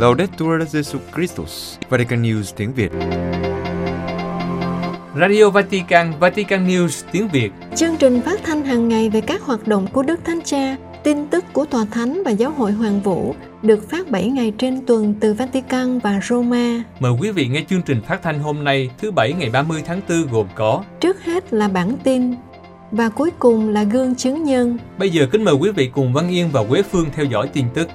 Laudetur Jesu Christus, Vatican News tiếng Việt. Radio Vatican, Vatican News tiếng Việt. Chương trình phát thanh hàng ngày về các hoạt động của Đức Thánh Cha, tin tức của Tòa Thánh và Giáo hội Hoàng Vũ được phát 7 ngày trên tuần từ Vatican và Roma. Mời quý vị nghe chương trình phát thanh hôm nay thứ Bảy ngày 30 tháng 4 gồm có Trước hết là bản tin và cuối cùng là gương chứng nhân. Bây giờ kính mời quý vị cùng Văn Yên và Quế Phương theo dõi tin tức.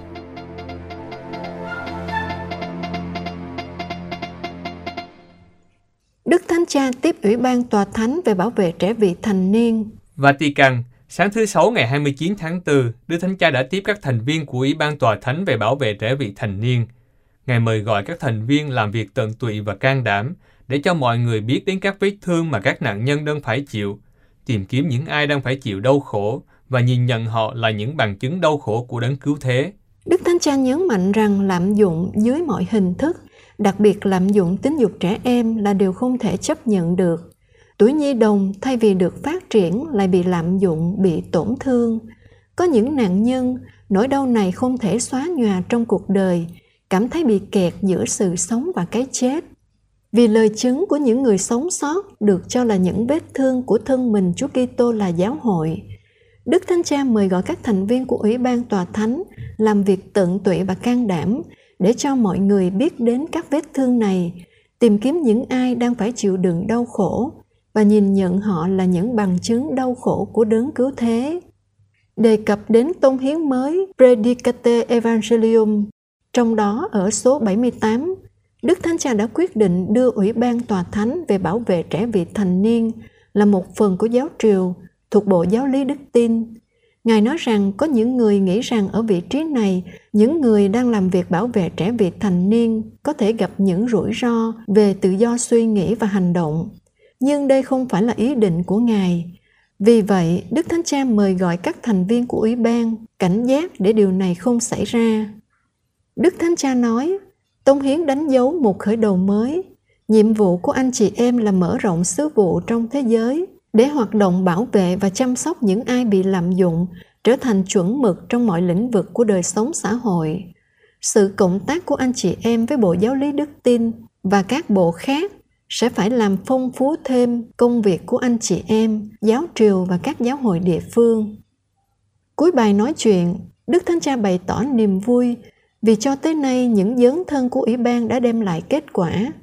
Cha tiếp Ủy ban Tòa Thánh về bảo vệ trẻ vị thành niên. Vatican, sáng thứ Sáu ngày 29 tháng 4, Đức Thánh Cha đã tiếp các thành viên của Ủy ban Tòa Thánh về bảo vệ trẻ vị thành niên. Ngài mời gọi các thành viên làm việc tận tụy và can đảm để cho mọi người biết đến các vết thương mà các nạn nhân đang phải chịu, tìm kiếm những ai đang phải chịu đau khổ và nhìn nhận họ là những bằng chứng đau khổ của đấng cứu thế. Đức Thánh Cha nhấn mạnh rằng lạm dụng dưới mọi hình thức, đặc biệt lạm dụng tính dục trẻ em là điều không thể chấp nhận được. Tuổi nhi đồng thay vì được phát triển lại bị lạm dụng, bị tổn thương. Có những nạn nhân, nỗi đau này không thể xóa nhòa trong cuộc đời, cảm thấy bị kẹt giữa sự sống và cái chết. Vì lời chứng của những người sống sót được cho là những vết thương của thân mình Chúa Kitô là giáo hội. Đức Thánh Cha mời gọi các thành viên của Ủy ban Tòa Thánh làm việc tận tụy và can đảm để cho mọi người biết đến các vết thương này, tìm kiếm những ai đang phải chịu đựng đau khổ và nhìn nhận họ là những bằng chứng đau khổ của đấng cứu thế. Đề cập đến tôn hiến mới Predicate Evangelium, trong đó ở số 78, Đức Thánh Cha đã quyết định đưa Ủy ban Tòa Thánh về bảo vệ trẻ vị thành niên là một phần của giáo triều thuộc Bộ Giáo lý Đức Tin. Ngài nói rằng có những người nghĩ rằng ở vị trí này, những người đang làm việc bảo vệ trẻ vị thành niên có thể gặp những rủi ro về tự do suy nghĩ và hành động. Nhưng đây không phải là ý định của Ngài. Vì vậy, Đức Thánh Cha mời gọi các thành viên của Ủy ban cảnh giác để điều này không xảy ra. Đức Thánh Cha nói, Tông Hiến đánh dấu một khởi đầu mới. Nhiệm vụ của anh chị em là mở rộng sứ vụ trong thế giới để hoạt động bảo vệ và chăm sóc những ai bị lạm dụng trở thành chuẩn mực trong mọi lĩnh vực của đời sống xã hội. Sự cộng tác của anh chị em với Bộ Giáo lý Đức Tin và các bộ khác sẽ phải làm phong phú thêm công việc của anh chị em, giáo triều và các giáo hội địa phương. Cuối bài nói chuyện, Đức Thánh Cha bày tỏ niềm vui vì cho tới nay những dấn thân của Ủy ban đã đem lại kết quả.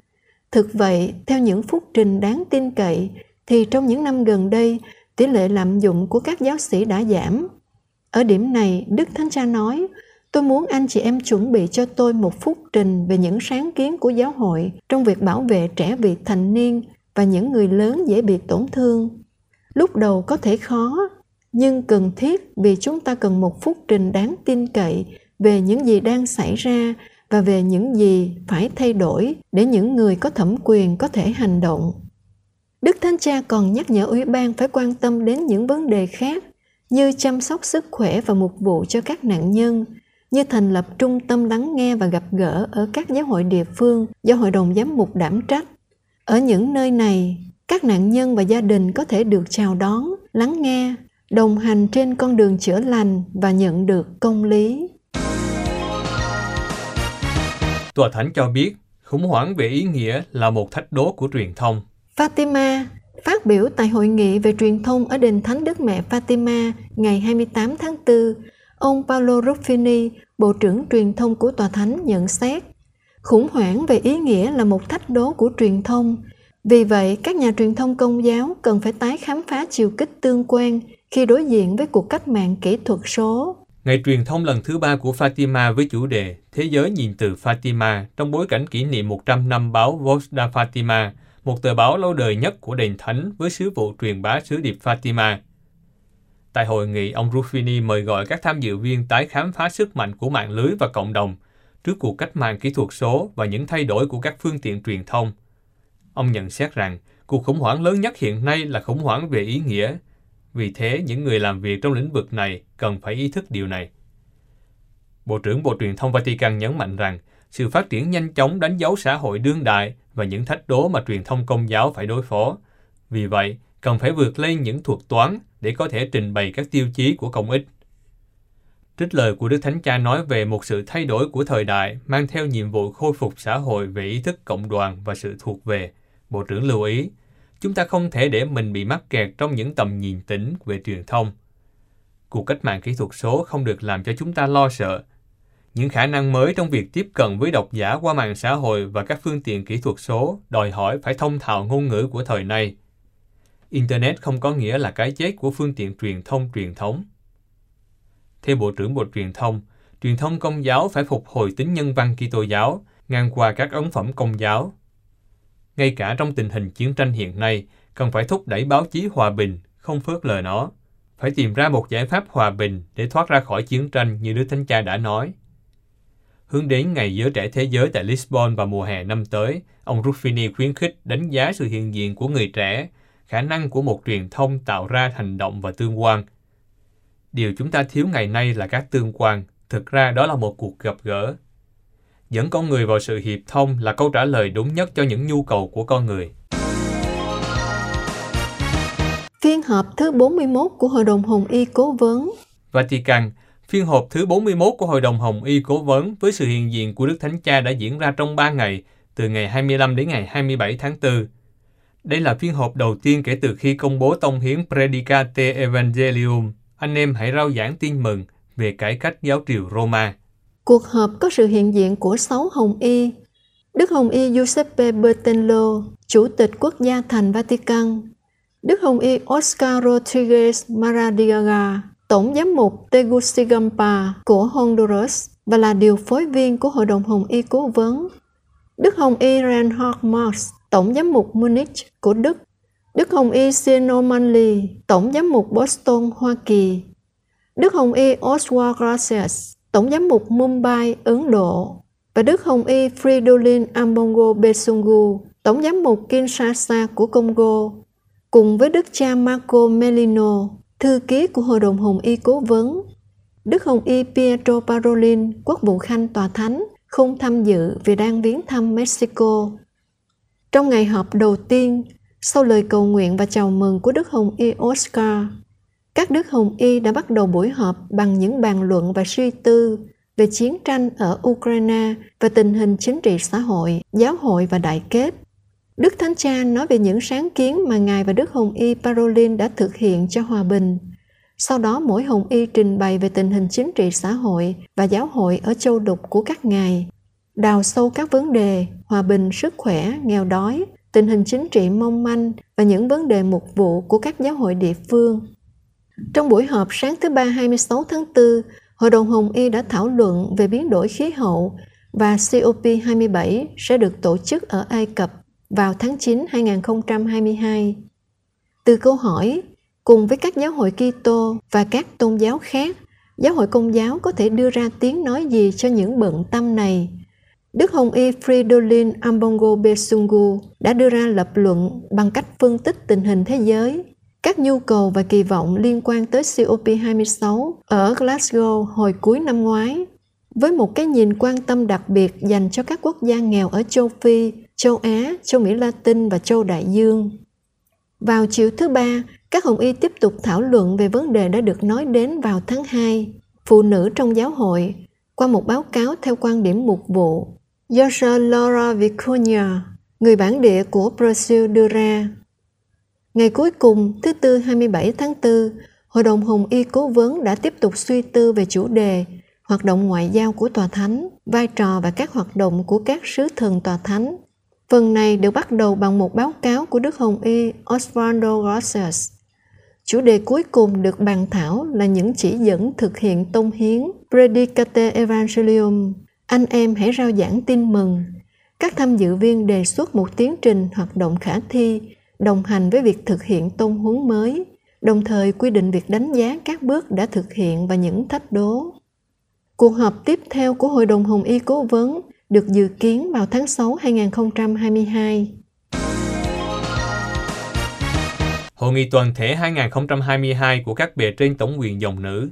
Thực vậy, theo những phúc trình đáng tin cậy, thì trong những năm gần đây, tỷ lệ lạm dụng của các giáo sĩ đã giảm. Ở điểm này, Đức Thánh Cha nói, tôi muốn anh chị em chuẩn bị cho tôi một phút trình về những sáng kiến của giáo hội trong việc bảo vệ trẻ vị thành niên và những người lớn dễ bị tổn thương. Lúc đầu có thể khó, nhưng cần thiết vì chúng ta cần một phút trình đáng tin cậy về những gì đang xảy ra và về những gì phải thay đổi để những người có thẩm quyền có thể hành động. Đức Thánh Cha còn nhắc nhở ủy ban phải quan tâm đến những vấn đề khác như chăm sóc sức khỏe và mục vụ cho các nạn nhân, như thành lập trung tâm lắng nghe và gặp gỡ ở các giáo hội địa phương do Hội đồng Giám mục đảm trách. Ở những nơi này, các nạn nhân và gia đình có thể được chào đón, lắng nghe, đồng hành trên con đường chữa lành và nhận được công lý. Tòa Thánh cho biết, khủng hoảng về ý nghĩa là một thách đố của truyền thông. Fatima phát biểu tại hội nghị về truyền thông ở đền Thánh Đức Mẹ Fatima ngày 28 tháng 4, ông Paolo Ruffini, Bộ trưởng truyền thông của Tòa Thánh nhận xét, khủng hoảng về ý nghĩa là một thách đố của truyền thông. Vì vậy, các nhà truyền thông công giáo cần phải tái khám phá chiều kích tương quan khi đối diện với cuộc cách mạng kỹ thuật số. Ngày truyền thông lần thứ ba của Fatima với chủ đề Thế giới nhìn từ Fatima trong bối cảnh kỷ niệm 100 năm báo Vosda Fatima, một tờ báo lâu đời nhất của đền thánh với sứ vụ truyền bá sứ điệp Fatima. Tại hội nghị, ông Ruffini mời gọi các tham dự viên tái khám phá sức mạnh của mạng lưới và cộng đồng trước cuộc cách mạng kỹ thuật số và những thay đổi của các phương tiện truyền thông. Ông nhận xét rằng cuộc khủng hoảng lớn nhất hiện nay là khủng hoảng về ý nghĩa. Vì thế, những người làm việc trong lĩnh vực này cần phải ý thức điều này. Bộ trưởng Bộ Truyền thông Vatican nhấn mạnh rằng sự phát triển nhanh chóng đánh dấu xã hội đương đại và những thách đố mà truyền thông công giáo phải đối phó. Vì vậy, cần phải vượt lên những thuật toán để có thể trình bày các tiêu chí của công ích. Trích lời của Đức Thánh Cha nói về một sự thay đổi của thời đại mang theo nhiệm vụ khôi phục xã hội về ý thức cộng đoàn và sự thuộc về. Bộ trưởng lưu ý, chúng ta không thể để mình bị mắc kẹt trong những tầm nhìn tĩnh về truyền thông. Cuộc cách mạng kỹ thuật số không được làm cho chúng ta lo sợ. Những khả năng mới trong việc tiếp cận với độc giả qua mạng xã hội và các phương tiện kỹ thuật số đòi hỏi phải thông thạo ngôn ngữ của thời nay. Internet không có nghĩa là cái chết của phương tiện truyền thông truyền thống. Theo Bộ trưởng Bộ Truyền thông, truyền thông công giáo phải phục hồi tính nhân văn Kitô giáo, ngang qua các ấn phẩm công giáo. Ngay cả trong tình hình chiến tranh hiện nay, cần phải thúc đẩy báo chí hòa bình, không phớt lờ nó. Phải tìm ra một giải pháp hòa bình để thoát ra khỏi chiến tranh như Đức Thánh Cha đã nói. Hướng đến Ngày Giới Trẻ Thế Giới tại Lisbon vào mùa hè năm tới, ông Ruffini khuyến khích đánh giá sự hiện diện của người trẻ, khả năng của một truyền thông tạo ra hành động và tương quan – Điều chúng ta thiếu ngày nay là các tương quan, thực ra đó là một cuộc gặp gỡ. Dẫn con người vào sự hiệp thông là câu trả lời đúng nhất cho những nhu cầu của con người. Phiên họp thứ 41 của Hội đồng Hồng Y Cố vấn Vatican, phiên họp thứ 41 của Hội đồng Hồng Y Cố vấn với sự hiện diện của Đức Thánh Cha đã diễn ra trong 3 ngày, từ ngày 25 đến ngày 27 tháng 4. Đây là phiên họp đầu tiên kể từ khi công bố tông hiến Predicate Evangelium anh em hãy rao giảng tin mừng về cải cách giáo triều Roma. Cuộc họp có sự hiện diện của sáu Hồng Y. Đức Hồng Y Giuseppe Bertello, Chủ tịch Quốc gia thành Vatican. Đức Hồng Y Oscar Rodriguez Maradiaga, Tổng giám mục Tegucigalpa của Honduras và là điều phối viên của Hội đồng Hồng Y cố vấn. Đức Hồng Y Reinhard Marx, Tổng giám mục Munich của Đức Đức Hồng Y Sino Manley, Tổng giám mục Boston, Hoa Kỳ. Đức Hồng Y Oswald Gracias, Tổng giám mục Mumbai, Ấn Độ. Và Đức Hồng Y Fridolin Ambongo Besungu, Tổng giám mục Kinshasa của Congo, cùng với Đức cha Marco Melino, thư ký của Hội đồng Hồng Y Cố vấn. Đức Hồng Y Pietro Parolin, quốc vụ khanh tòa thánh, không tham dự vì đang viếng thăm Mexico. Trong ngày họp đầu tiên, sau lời cầu nguyện và chào mừng của Đức Hồng Y Oscar, các Đức Hồng Y đã bắt đầu buổi họp bằng những bàn luận và suy tư về chiến tranh ở Ukraine và tình hình chính trị xã hội, giáo hội và đại kết. Đức Thánh Cha nói về những sáng kiến mà Ngài và Đức Hồng Y Parolin đã thực hiện cho hòa bình. Sau đó mỗi Hồng Y trình bày về tình hình chính trị xã hội và giáo hội ở châu lục của các ngài, đào sâu các vấn đề hòa bình, sức khỏe, nghèo đói, tình hình chính trị mong manh và những vấn đề mục vụ của các giáo hội địa phương. Trong buổi họp sáng thứ Ba 26 tháng 4, Hội đồng Hồng Y đã thảo luận về biến đổi khí hậu và COP27 sẽ được tổ chức ở Ai Cập vào tháng 9 2022. Từ câu hỏi, cùng với các giáo hội Kitô và các tôn giáo khác, giáo hội công giáo có thể đưa ra tiếng nói gì cho những bận tâm này Đức Hồng Y Fridolin Ambongo Besungu đã đưa ra lập luận bằng cách phân tích tình hình thế giới, các nhu cầu và kỳ vọng liên quan tới COP26 ở Glasgow hồi cuối năm ngoái, với một cái nhìn quan tâm đặc biệt dành cho các quốc gia nghèo ở châu Phi, châu Á, châu Mỹ Latin và châu Đại Dương. Vào chiều thứ ba, các Hồng Y tiếp tục thảo luận về vấn đề đã được nói đến vào tháng 2, phụ nữ trong giáo hội, qua một báo cáo theo quan điểm mục vụ do Laura Vicuña, người bản địa của Brazil đưa ra. Ngày cuối cùng, thứ Tư 27 tháng 4, Hội đồng Hồng Y Cố vấn đã tiếp tục suy tư về chủ đề hoạt động ngoại giao của Tòa Thánh, vai trò và các hoạt động của các sứ thần Tòa Thánh. Phần này được bắt đầu bằng một báo cáo của Đức Hồng Y Osvaldo Rosas. Chủ đề cuối cùng được bàn thảo là những chỉ dẫn thực hiện tông hiến Predicate Evangelium anh em hãy rao giảng tin mừng. Các tham dự viên đề xuất một tiến trình hoạt động khả thi đồng hành với việc thực hiện tôn huấn mới, đồng thời quy định việc đánh giá các bước đã thực hiện và những thách đố. Cuộc họp tiếp theo của Hội đồng Hồng Y Cố vấn được dự kiến vào tháng 6 2022. Hội nghị toàn thể 2022 của các bề trên tổng quyền dòng nữ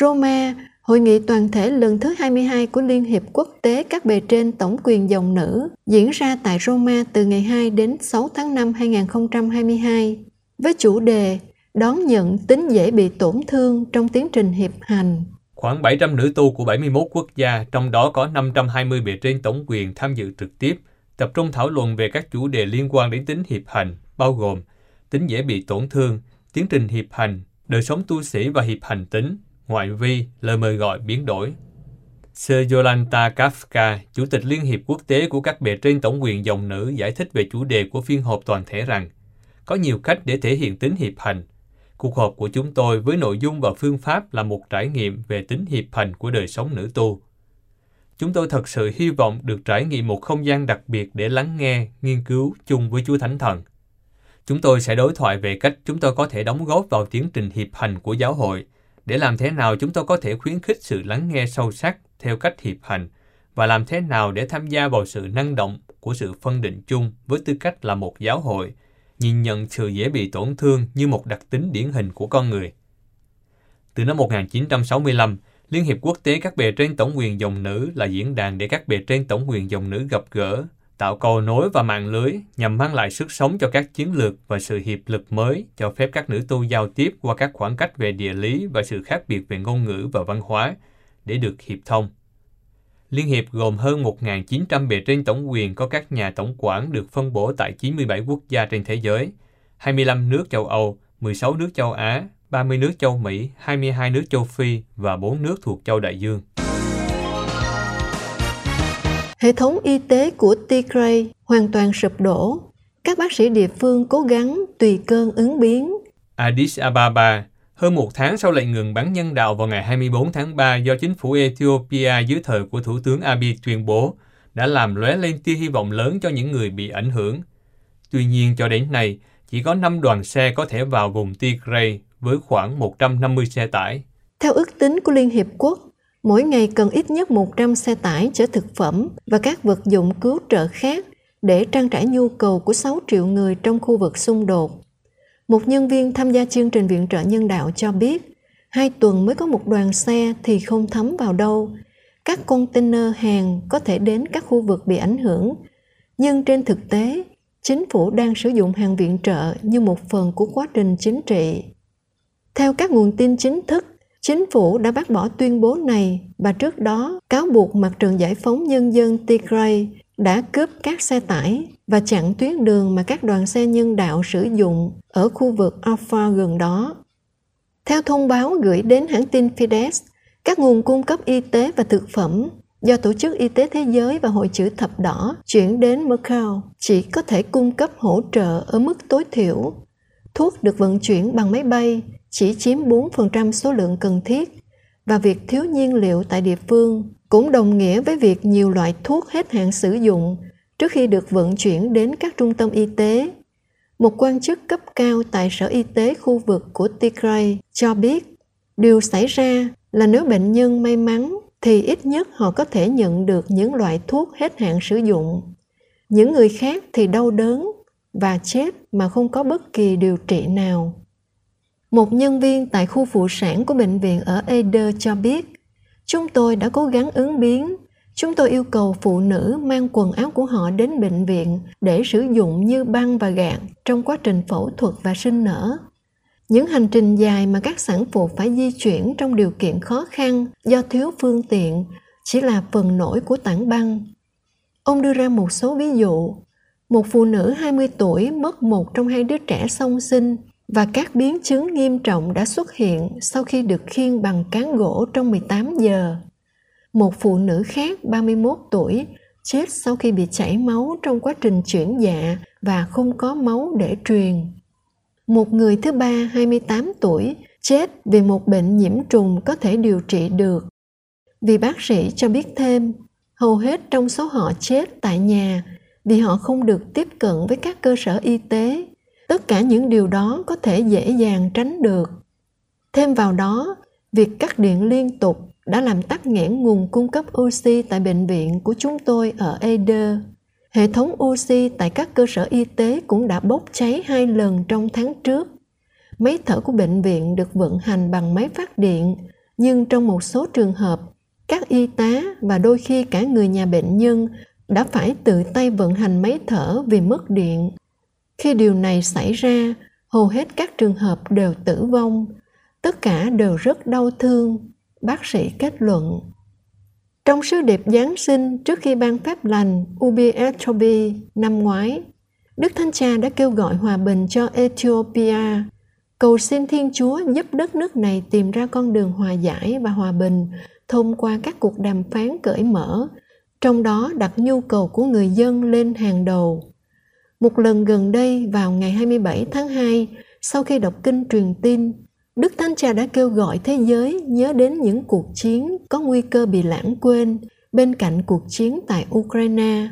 Roma Hội nghị toàn thể lần thứ 22 của Liên hiệp Quốc tế các bề trên tổng quyền dòng nữ diễn ra tại Roma từ ngày 2 đến 6 tháng 5 2022 với chủ đề đón nhận tính dễ bị tổn thương trong tiến trình hiệp hành. Khoảng 700 nữ tu của 71 quốc gia, trong đó có 520 bề trên tổng quyền tham dự trực tiếp, tập trung thảo luận về các chủ đề liên quan đến tính hiệp hành, bao gồm tính dễ bị tổn thương, tiến trình hiệp hành, đời sống tu sĩ và hiệp hành tính, ngoại vi, lời mời gọi biến đổi. Sir Yolanta Kafka, Chủ tịch Liên hiệp Quốc tế của các bề trên tổng quyền dòng nữ giải thích về chủ đề của phiên họp toàn thể rằng có nhiều cách để thể hiện tính hiệp hành. Cuộc họp của chúng tôi với nội dung và phương pháp là một trải nghiệm về tính hiệp hành của đời sống nữ tu. Chúng tôi thật sự hy vọng được trải nghiệm một không gian đặc biệt để lắng nghe, nghiên cứu chung với Chúa Thánh Thần. Chúng tôi sẽ đối thoại về cách chúng tôi có thể đóng góp vào tiến trình hiệp hành của giáo hội, để làm thế nào chúng tôi có thể khuyến khích sự lắng nghe sâu sắc theo cách hiệp hành và làm thế nào để tham gia vào sự năng động của sự phân định chung với tư cách là một giáo hội, nhìn nhận sự dễ bị tổn thương như một đặc tính điển hình của con người. Từ năm 1965, Liên hiệp quốc tế các bề trên tổng quyền dòng nữ là diễn đàn để các bề trên tổng quyền dòng nữ gặp gỡ, tạo cầu nối và mạng lưới nhằm mang lại sức sống cho các chiến lược và sự hiệp lực mới cho phép các nữ tu giao tiếp qua các khoảng cách về địa lý và sự khác biệt về ngôn ngữ và văn hóa để được hiệp thông. Liên hiệp gồm hơn 1.900 bề trên tổng quyền có các nhà tổng quản được phân bổ tại 97 quốc gia trên thế giới, 25 nước châu Âu, 16 nước châu Á, 30 nước châu Mỹ, 22 nước châu Phi và 4 nước thuộc châu Đại Dương. Hệ thống y tế của Tigray hoàn toàn sụp đổ. Các bác sĩ địa phương cố gắng tùy cơn ứng biến. Addis Ababa, hơn một tháng sau lệnh ngừng bắn nhân đạo vào ngày 24 tháng 3 do chính phủ Ethiopia dưới thời của Thủ tướng Abiy tuyên bố, đã làm lóe lên tia hy vọng lớn cho những người bị ảnh hưởng. Tuy nhiên cho đến nay, chỉ có 5 đoàn xe có thể vào vùng Tigray với khoảng 150 xe tải. Theo ước tính của Liên Hiệp Quốc, mỗi ngày cần ít nhất 100 xe tải chở thực phẩm và các vật dụng cứu trợ khác để trang trải nhu cầu của 6 triệu người trong khu vực xung đột. Một nhân viên tham gia chương trình viện trợ nhân đạo cho biết, hai tuần mới có một đoàn xe thì không thấm vào đâu. Các container hàng có thể đến các khu vực bị ảnh hưởng, nhưng trên thực tế, chính phủ đang sử dụng hàng viện trợ như một phần của quá trình chính trị. Theo các nguồn tin chính thức, chính phủ đã bác bỏ tuyên bố này và trước đó cáo buộc mặt trận giải phóng nhân dân Tigray đã cướp các xe tải và chặn tuyến đường mà các đoàn xe nhân đạo sử dụng ở khu vực Alpha gần đó. Theo thông báo gửi đến hãng tin Fides, các nguồn cung cấp y tế và thực phẩm do Tổ chức Y tế Thế giới và Hội chữ thập đỏ chuyển đến Macau chỉ có thể cung cấp hỗ trợ ở mức tối thiểu. Thuốc được vận chuyển bằng máy bay chỉ chiếm 4% số lượng cần thiết và việc thiếu nhiên liệu tại địa phương cũng đồng nghĩa với việc nhiều loại thuốc hết hạn sử dụng trước khi được vận chuyển đến các trung tâm y tế. Một quan chức cấp cao tại Sở Y tế khu vực của Tigray cho biết, điều xảy ra là nếu bệnh nhân may mắn thì ít nhất họ có thể nhận được những loại thuốc hết hạn sử dụng. Những người khác thì đau đớn và chết mà không có bất kỳ điều trị nào. Một nhân viên tại khu phụ sản của bệnh viện ở Eder cho biết, chúng tôi đã cố gắng ứng biến. Chúng tôi yêu cầu phụ nữ mang quần áo của họ đến bệnh viện để sử dụng như băng và gạc trong quá trình phẫu thuật và sinh nở. Những hành trình dài mà các sản phụ phải di chuyển trong điều kiện khó khăn do thiếu phương tiện chỉ là phần nổi của tảng băng. Ông đưa ra một số ví dụ. Một phụ nữ 20 tuổi mất một trong hai đứa trẻ song sinh và các biến chứng nghiêm trọng đã xuất hiện sau khi được khiêng bằng cán gỗ trong 18 giờ. Một phụ nữ khác 31 tuổi chết sau khi bị chảy máu trong quá trình chuyển dạ và không có máu để truyền. Một người thứ ba 28 tuổi chết vì một bệnh nhiễm trùng có thể điều trị được. Vì bác sĩ cho biết thêm, hầu hết trong số họ chết tại nhà vì họ không được tiếp cận với các cơ sở y tế tất cả những điều đó có thể dễ dàng tránh được thêm vào đó việc cắt điện liên tục đã làm tắc nghẽn nguồn cung cấp oxy tại bệnh viện của chúng tôi ở Eder. Hệ thống oxy tại các cơ sở y tế cũng đã bốc cháy hai lần trong tháng trước. Máy thở của bệnh viện được vận hành bằng máy phát điện, nhưng trong một số trường hợp, các y tá và đôi khi cả người nhà bệnh nhân đã phải tự tay vận hành máy thở vì mất điện khi điều này xảy ra hầu hết các trường hợp đều tử vong tất cả đều rất đau thương bác sĩ kết luận. Trong sứ điệp Giáng sinh trước khi ban phép lành Ubi et Tobi năm ngoái, Đức Thánh Cha đã kêu gọi hòa bình cho Ethiopia, cầu xin Thiên Chúa giúp đất nước này tìm ra con đường hòa giải và hòa bình thông qua các cuộc đàm phán cởi mở, trong đó đặt nhu cầu của người dân lên hàng đầu. Một lần gần đây vào ngày 27 tháng 2, sau khi đọc kinh truyền tin, Đức Thánh Cha đã kêu gọi thế giới nhớ đến những cuộc chiến có nguy cơ bị lãng quên bên cạnh cuộc chiến tại Ukraine.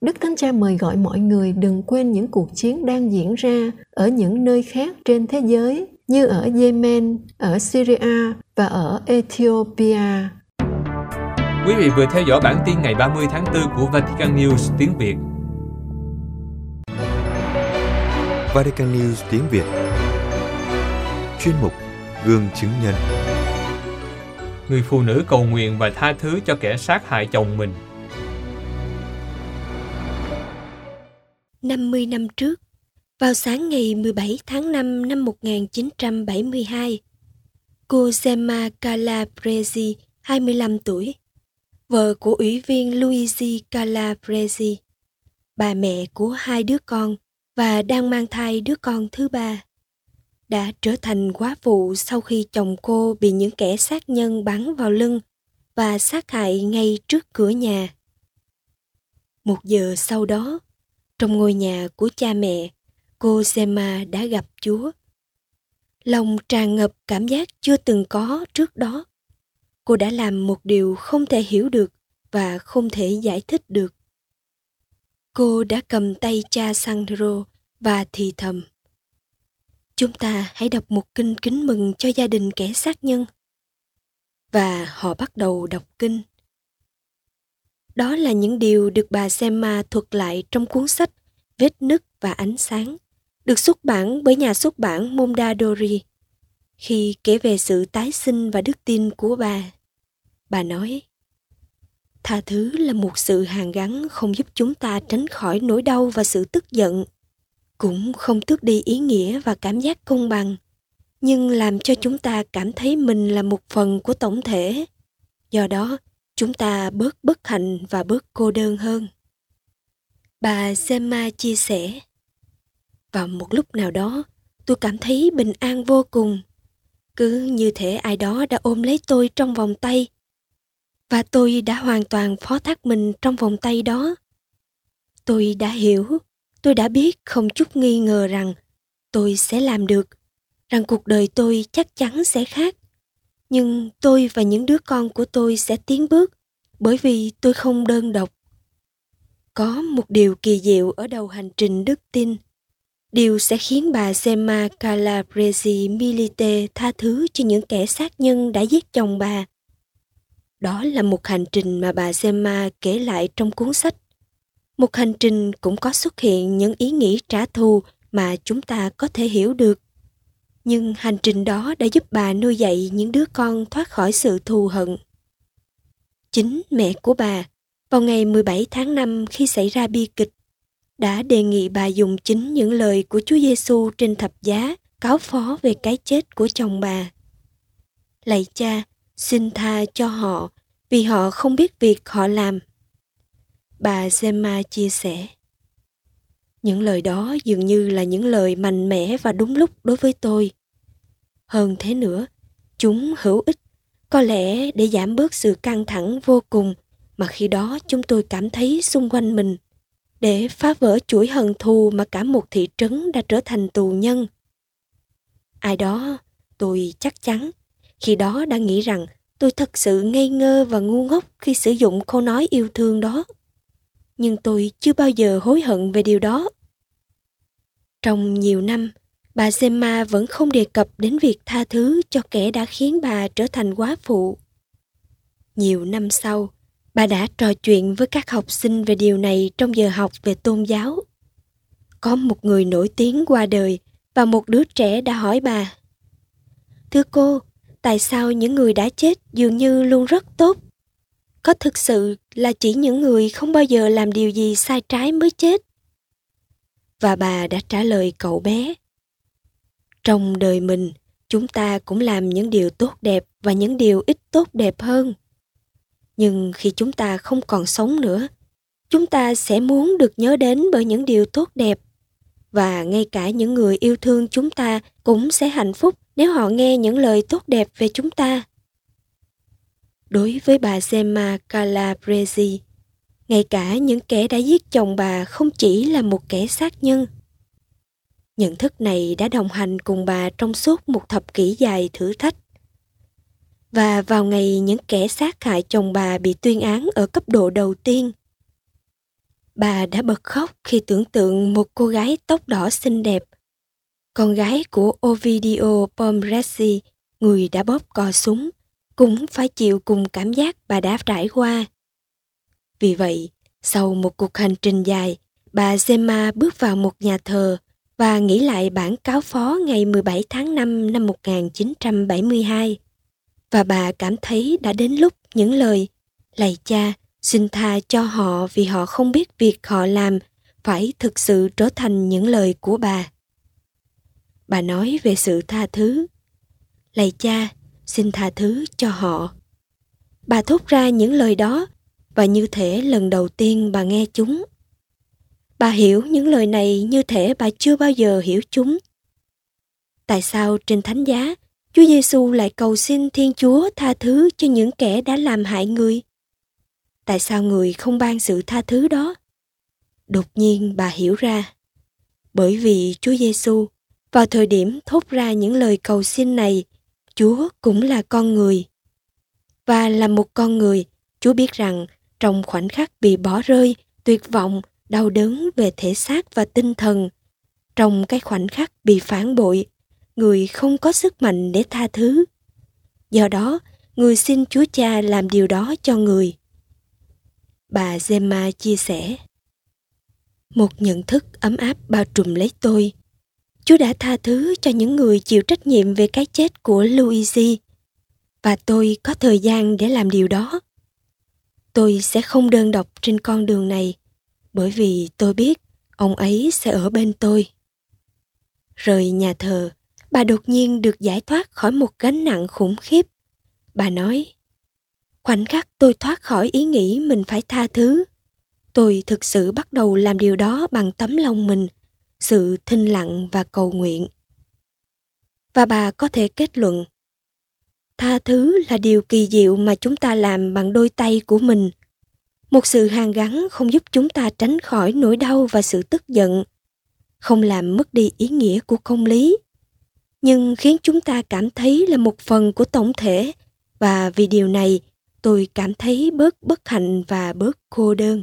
Đức Thánh Cha mời gọi mọi người đừng quên những cuộc chiến đang diễn ra ở những nơi khác trên thế giới như ở Yemen, ở Syria và ở Ethiopia. Quý vị vừa theo dõi bản tin ngày 30 tháng 4 của Vatican News tiếng Việt. Vatican News tiếng Việt Chuyên mục Gương chứng nhân Người phụ nữ cầu nguyện và tha thứ cho kẻ sát hại chồng mình. 50 năm trước, vào sáng ngày 17 tháng 5 năm 1972, cô Gemma Calabresi, 25 tuổi, vợ của ủy viên Luigi Calabresi, bà mẹ của hai đứa con và đang mang thai đứa con thứ ba, đã trở thành quá phụ sau khi chồng cô bị những kẻ sát nhân bắn vào lưng và sát hại ngay trước cửa nhà. Một giờ sau đó, trong ngôi nhà của cha mẹ, cô Zema đã gặp Chúa. Lòng tràn ngập cảm giác chưa từng có trước đó. Cô đã làm một điều không thể hiểu được và không thể giải thích được. Cô đã cầm tay cha Sandro và thì thầm. Chúng ta hãy đọc một kinh kính mừng cho gia đình kẻ sát nhân. Và họ bắt đầu đọc kinh. Đó là những điều được bà Semma thuật lại trong cuốn sách Vết nứt và ánh sáng, được xuất bản bởi nhà xuất bản Mondadori. Khi kể về sự tái sinh và đức tin của bà, bà nói, Tha thứ là một sự hàn gắn không giúp chúng ta tránh khỏi nỗi đau và sự tức giận, cũng không tước đi ý nghĩa và cảm giác công bằng, nhưng làm cho chúng ta cảm thấy mình là một phần của tổng thể. Do đó, chúng ta bớt bất hạnh và bớt cô đơn hơn. Bà Sema chia sẻ, vào một lúc nào đó, tôi cảm thấy bình an vô cùng. Cứ như thể ai đó đã ôm lấy tôi trong vòng tay. Và tôi đã hoàn toàn phó thác mình trong vòng tay đó. Tôi đã hiểu, tôi đã biết không chút nghi ngờ rằng tôi sẽ làm được, rằng cuộc đời tôi chắc chắn sẽ khác. Nhưng tôi và những đứa con của tôi sẽ tiến bước bởi vì tôi không đơn độc. Có một điều kỳ diệu ở đầu hành trình đức tin. Điều sẽ khiến bà Sema Calabresi Milite tha thứ cho những kẻ sát nhân đã giết chồng bà. Đó là một hành trình mà bà Sema kể lại trong cuốn sách. Một hành trình cũng có xuất hiện những ý nghĩ trả thù mà chúng ta có thể hiểu được. Nhưng hành trình đó đã giúp bà nuôi dạy những đứa con thoát khỏi sự thù hận. Chính mẹ của bà, vào ngày 17 tháng 5 khi xảy ra bi kịch, đã đề nghị bà dùng chính những lời của Chúa Giêsu trên thập giá cáo phó về cái chết của chồng bà. Lạy cha, xin tha cho họ vì họ không biết việc họ làm. Bà Gemma chia sẻ. Những lời đó dường như là những lời mạnh mẽ và đúng lúc đối với tôi. Hơn thế nữa, chúng hữu ích có lẽ để giảm bớt sự căng thẳng vô cùng mà khi đó chúng tôi cảm thấy xung quanh mình, để phá vỡ chuỗi hận thù mà cả một thị trấn đã trở thành tù nhân. Ai đó, tôi chắc chắn, khi đó đã nghĩ rằng tôi thật sự ngây ngơ và ngu ngốc khi sử dụng câu nói yêu thương đó. Nhưng tôi chưa bao giờ hối hận về điều đó. Trong nhiều năm, bà Gemma vẫn không đề cập đến việc tha thứ cho kẻ đã khiến bà trở thành quá phụ. Nhiều năm sau, bà đã trò chuyện với các học sinh về điều này trong giờ học về tôn giáo. Có một người nổi tiếng qua đời và một đứa trẻ đã hỏi bà. Thưa cô, tại sao những người đã chết dường như luôn rất tốt? Có thực sự là chỉ những người không bao giờ làm điều gì sai trái mới chết? Và bà đã trả lời cậu bé, trong đời mình, chúng ta cũng làm những điều tốt đẹp và những điều ít tốt đẹp hơn nhưng khi chúng ta không còn sống nữa, chúng ta sẽ muốn được nhớ đến bởi những điều tốt đẹp và ngay cả những người yêu thương chúng ta cũng sẽ hạnh phúc nếu họ nghe những lời tốt đẹp về chúng ta. Đối với bà Gemma Calabresi, ngay cả những kẻ đã giết chồng bà không chỉ là một kẻ sát nhân. Nhận thức này đã đồng hành cùng bà trong suốt một thập kỷ dài thử thách. Và vào ngày những kẻ sát hại chồng bà bị tuyên án ở cấp độ đầu tiên, bà đã bật khóc khi tưởng tượng một cô gái tóc đỏ xinh đẹp con gái của Ovidio Pomresi, người đã bóp cò súng, cũng phải chịu cùng cảm giác bà đã trải qua. Vì vậy, sau một cuộc hành trình dài, bà Zema bước vào một nhà thờ và nghĩ lại bản cáo phó ngày 17 tháng 5 năm 1972. Và bà cảm thấy đã đến lúc những lời Lạy cha, xin tha cho họ vì họ không biết việc họ làm phải thực sự trở thành những lời của bà. Bà nói về sự tha thứ. Lạy cha, xin tha thứ cho họ. Bà thốt ra những lời đó và như thể lần đầu tiên bà nghe chúng. Bà hiểu những lời này như thể bà chưa bao giờ hiểu chúng. Tại sao trên thánh giá, Chúa Giêsu lại cầu xin Thiên Chúa tha thứ cho những kẻ đã làm hại người? Tại sao người không ban sự tha thứ đó? Đột nhiên bà hiểu ra. Bởi vì Chúa Giêsu vào thời điểm thốt ra những lời cầu xin này, Chúa cũng là con người. Và là một con người, Chúa biết rằng trong khoảnh khắc bị bỏ rơi, tuyệt vọng, đau đớn về thể xác và tinh thần, trong cái khoảnh khắc bị phản bội, người không có sức mạnh để tha thứ. Do đó, người xin Chúa Cha làm điều đó cho người. Bà Gemma chia sẻ. Một nhận thức ấm áp bao trùm lấy tôi. Chúa đã tha thứ cho những người chịu trách nhiệm về cái chết của Luigi và tôi có thời gian để làm điều đó. Tôi sẽ không đơn độc trên con đường này bởi vì tôi biết ông ấy sẽ ở bên tôi. Rời nhà thờ, bà đột nhiên được giải thoát khỏi một gánh nặng khủng khiếp. Bà nói, khoảnh khắc tôi thoát khỏi ý nghĩ mình phải tha thứ, tôi thực sự bắt đầu làm điều đó bằng tấm lòng mình – sự thinh lặng và cầu nguyện. Và bà có thể kết luận, tha thứ là điều kỳ diệu mà chúng ta làm bằng đôi tay của mình. Một sự hàn gắn không giúp chúng ta tránh khỏi nỗi đau và sự tức giận, không làm mất đi ý nghĩa của công lý. Nhưng khiến chúng ta cảm thấy là một phần của tổng thể, và vì điều này, tôi cảm thấy bớt bất hạnh và bớt cô đơn.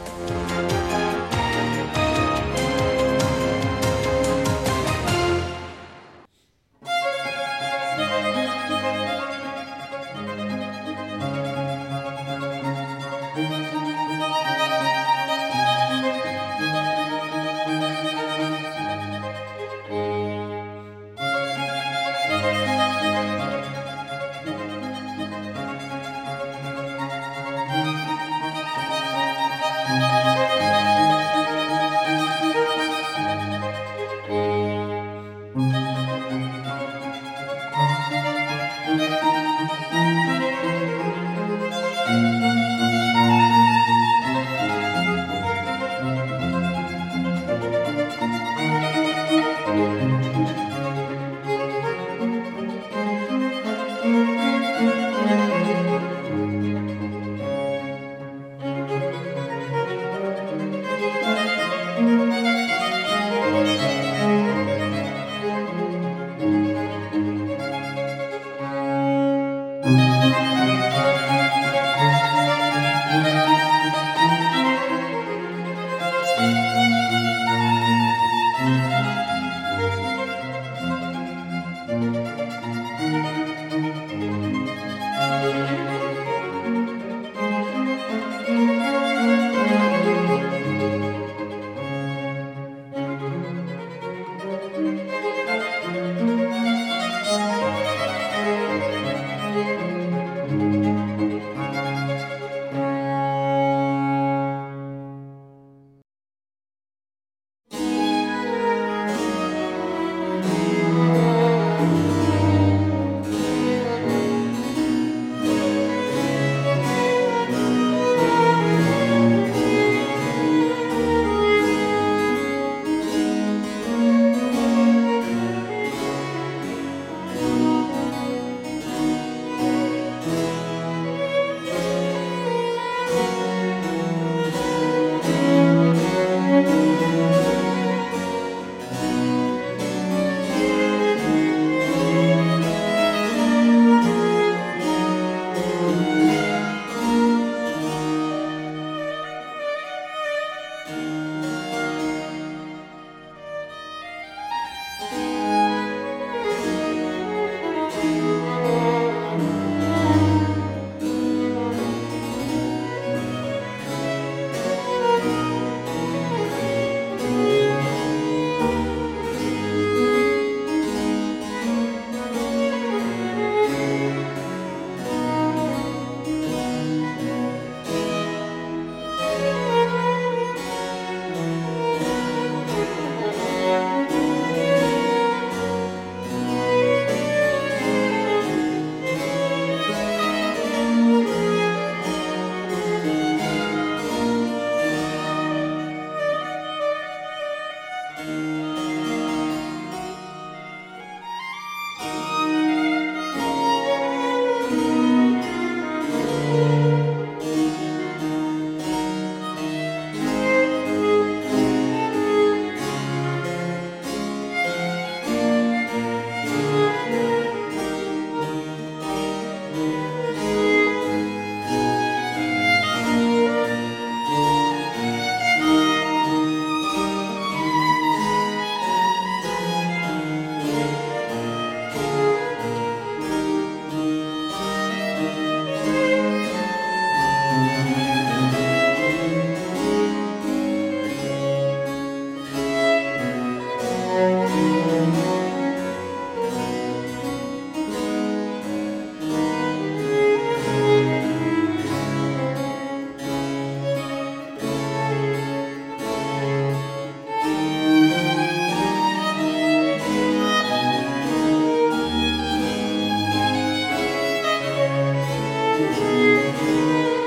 Música